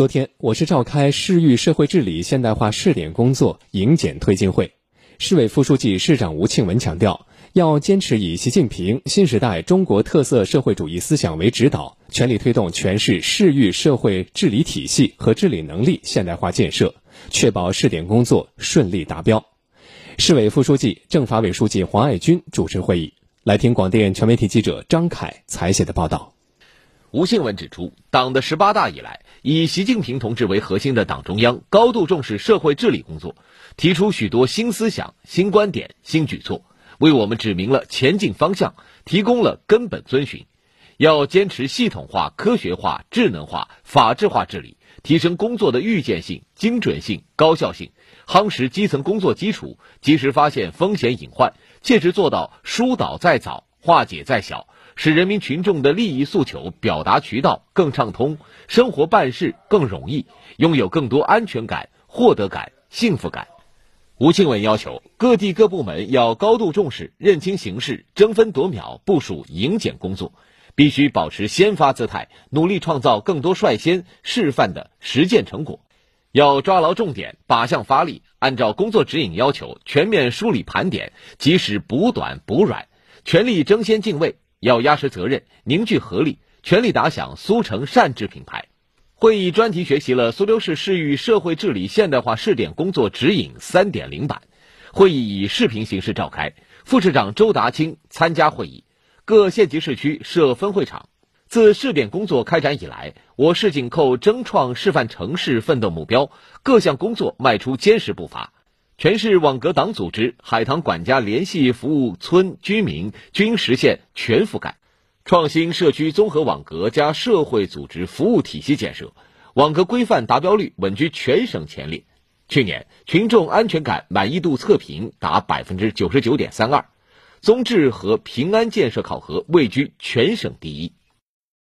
昨天，我市召开市域社会治理现代化试点工作迎检推进会，市委副书记、市长吴庆文强调，要坚持以习近平新时代中国特色社会主义思想为指导，全力推动全市市域社会治理体系和治理能力现代化建设，确保试点工作顺利达标。市委副书记、政法委书记黄爱军主持会议。来听广电全媒体记者张凯采写的报道。吴庆文指出，党的十八大以来，以习近平同志为核心的党中央高度重视社会治理工作，提出许多新思想、新观点、新举措，为我们指明了前进方向，提供了根本遵循。要坚持系统化、科学化、智能化、法治化治理，提升工作的预见性、精准性、高效性，夯实基层工作基础，及时发现风险隐患，切实做到疏导在早、化解在小。使人民群众的利益诉求表达渠道更畅通，生活办事更容易，拥有更多安全感、获得感、幸福感。吴庆文要求各地各部门要高度重视，认清形势，争分夺秒部署迎检工作，必须保持先发姿态，努力创造更多率先示范的实践成果。要抓牢重点，靶向发力，按照工作指引要求，全面梳理盘点，及时补短补软，全力争先敬畏。要压实责任，凝聚合力，全力打响苏城善治品牌。会议专题学习了苏州市市域社会治理现代化试点工作指引三点零版。会议以视频形式召开，副市长周达清参加会议。各县级市区设分会场。自试点工作开展以来，我市紧扣争创示范城市奋斗目标，各项工作迈出坚实步伐。全市网格党组织、海棠管家联系服务村居民均实现全覆盖，创新社区综合网格加社会组织服务体系建设，网格规范达标率稳居全省前列。去年群众安全感满意度测评达百分之九十九点三二，综治和平安建设考核位居全省第一。